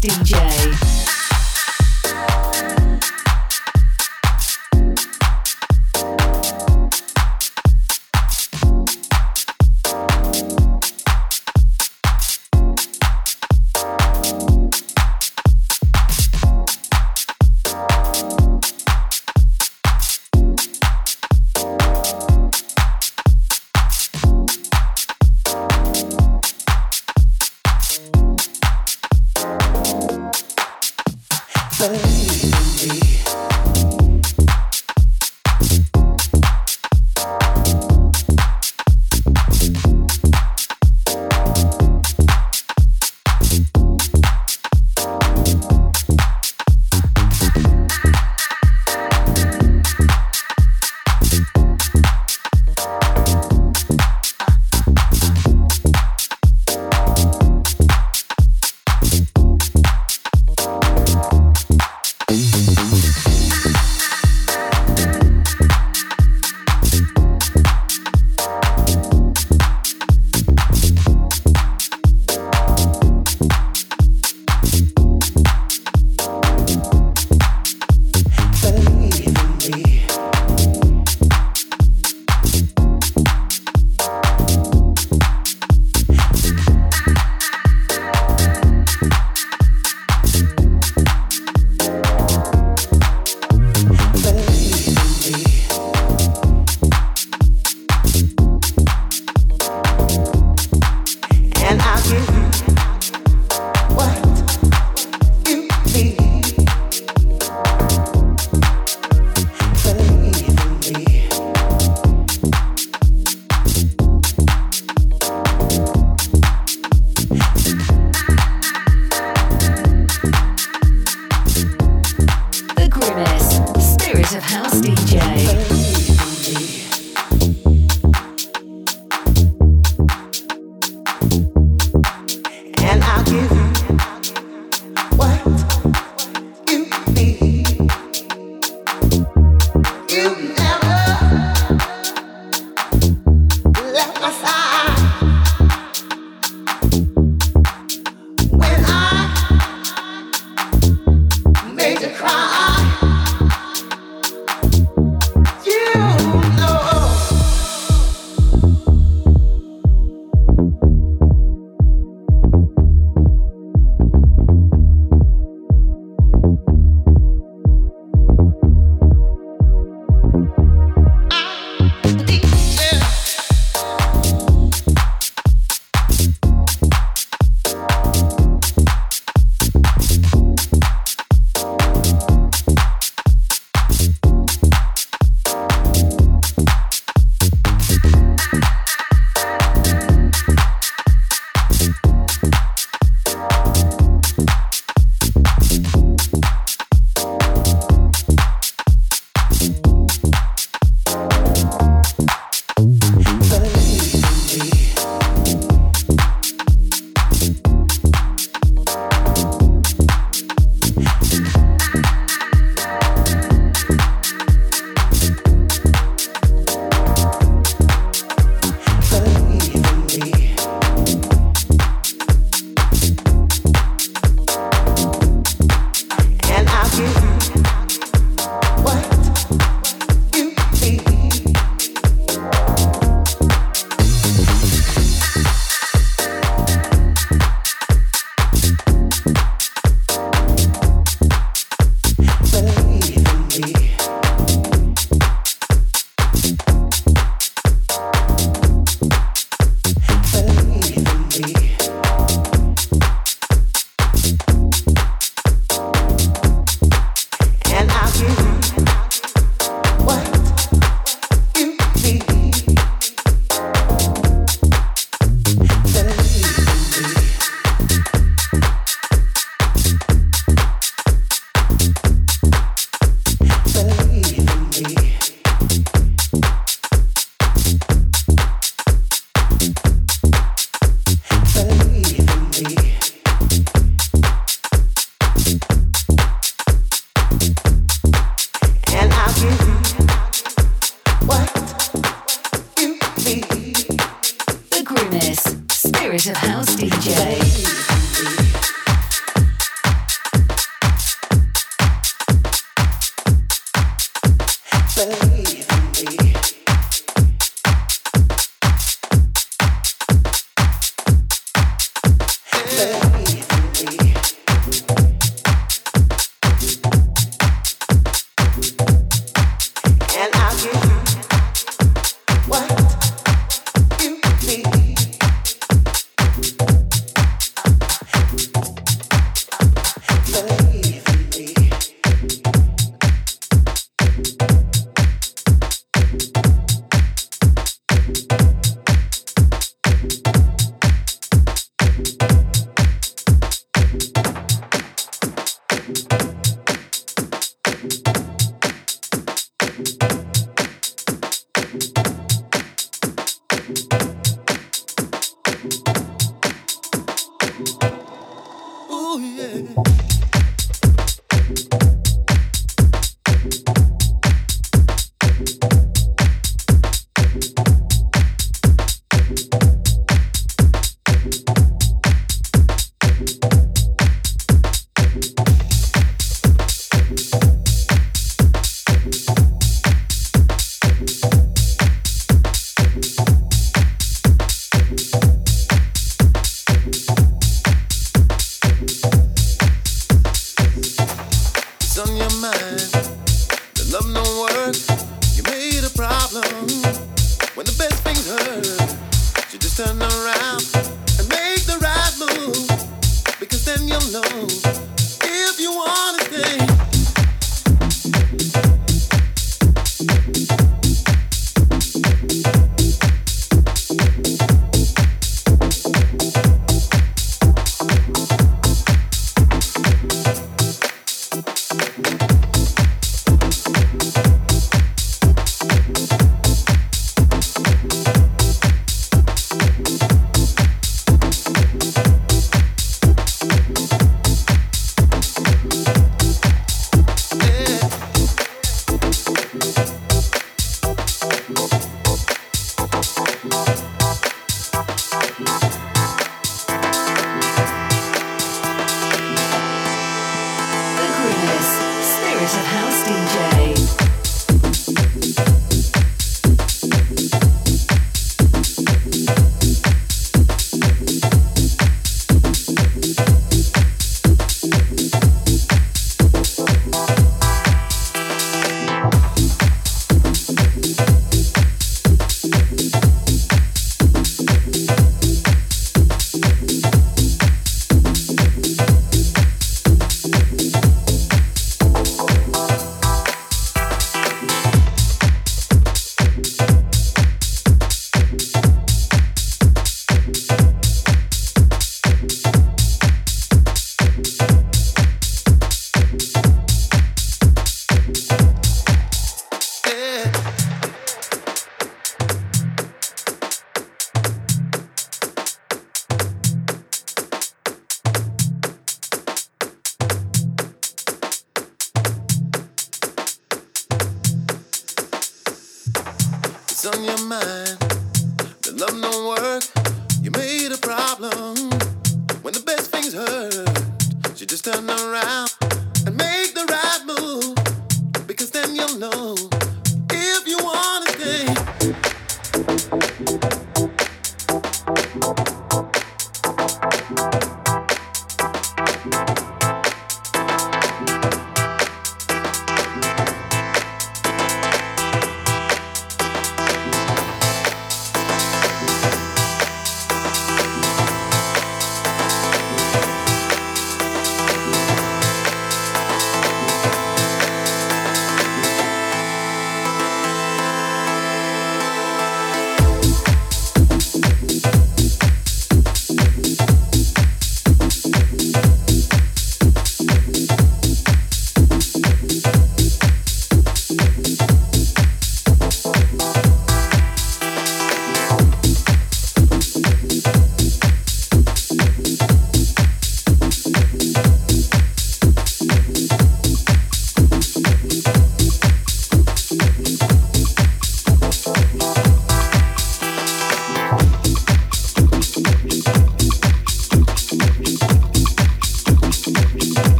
DJ.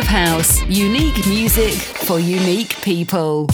Of House. Unique music for unique people.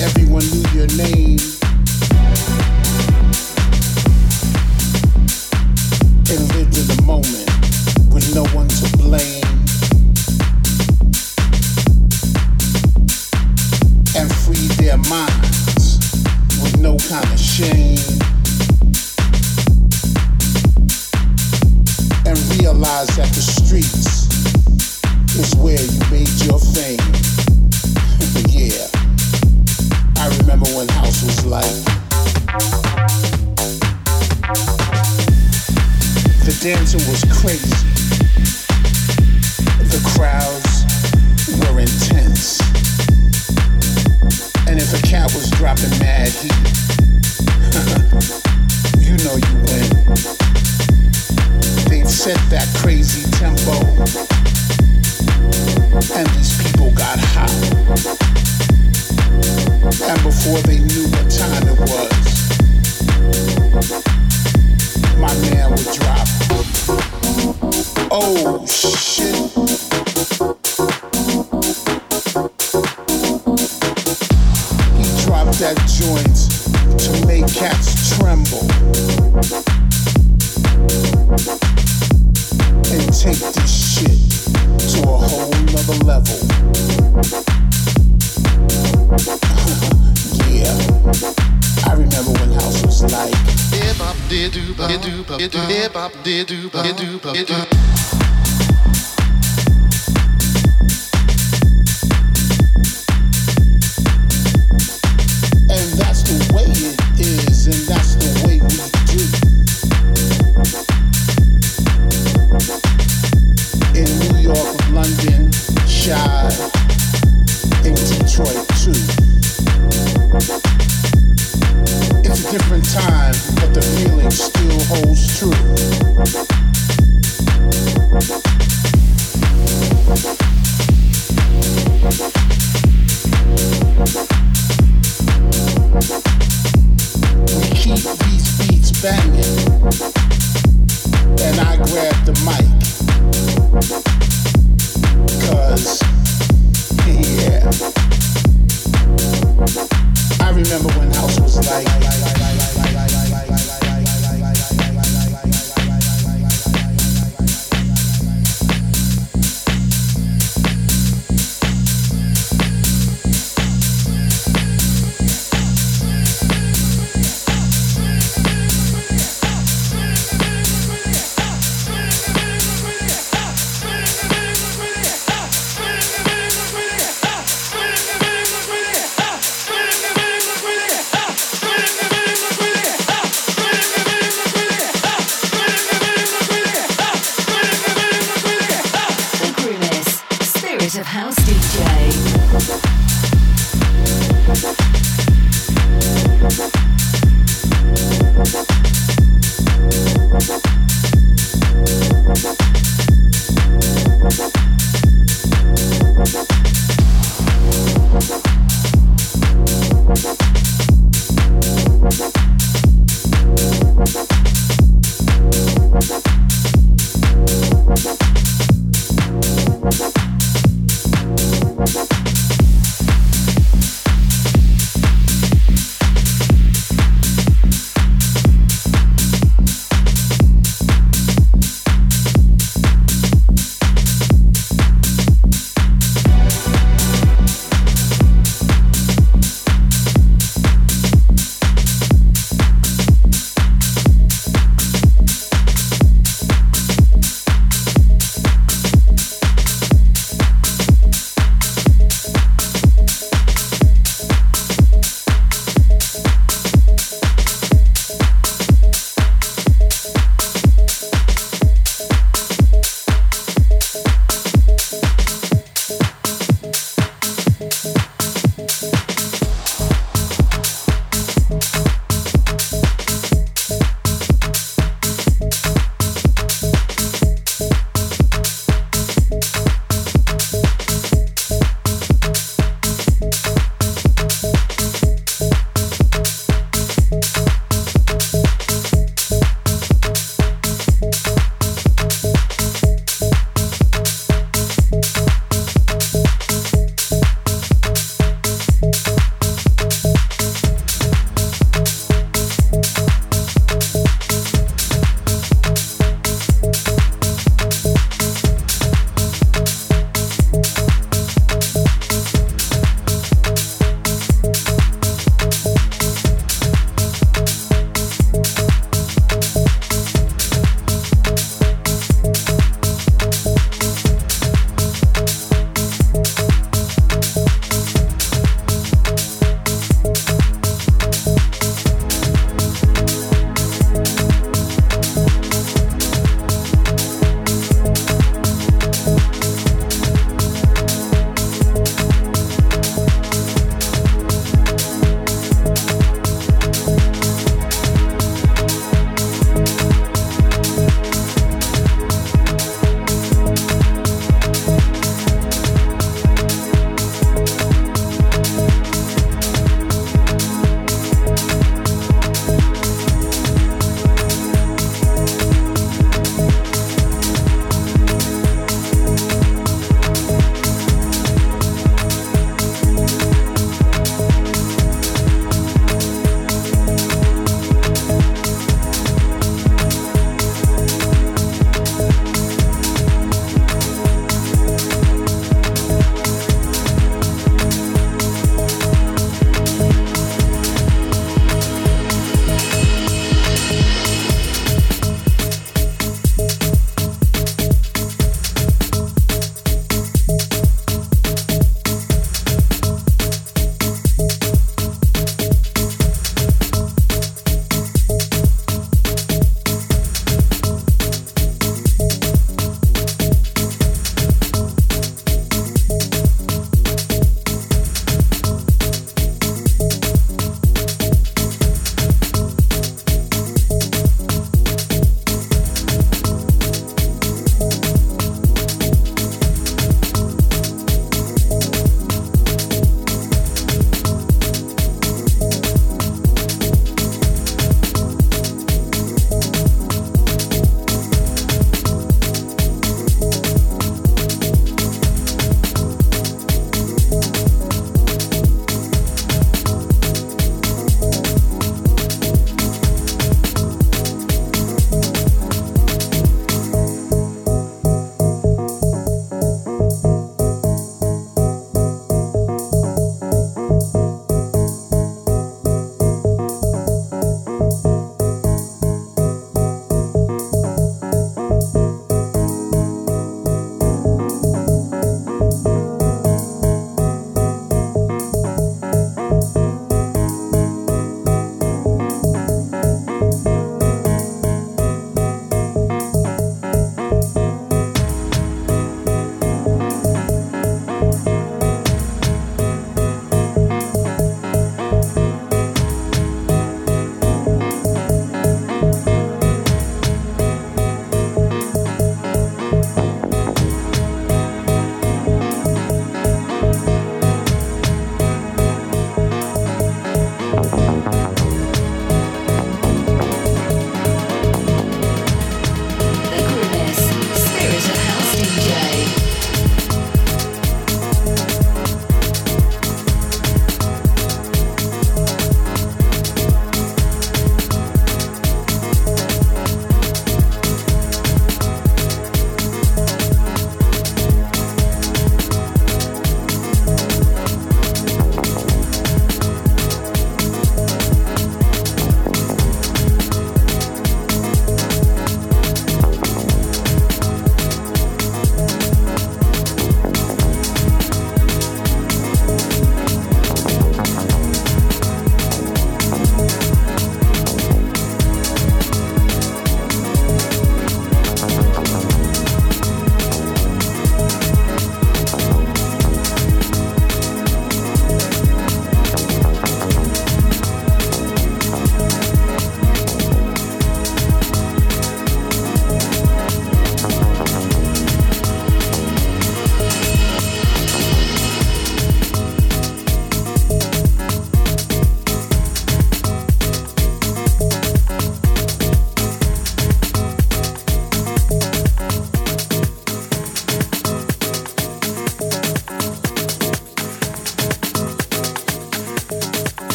Everyone knew your name.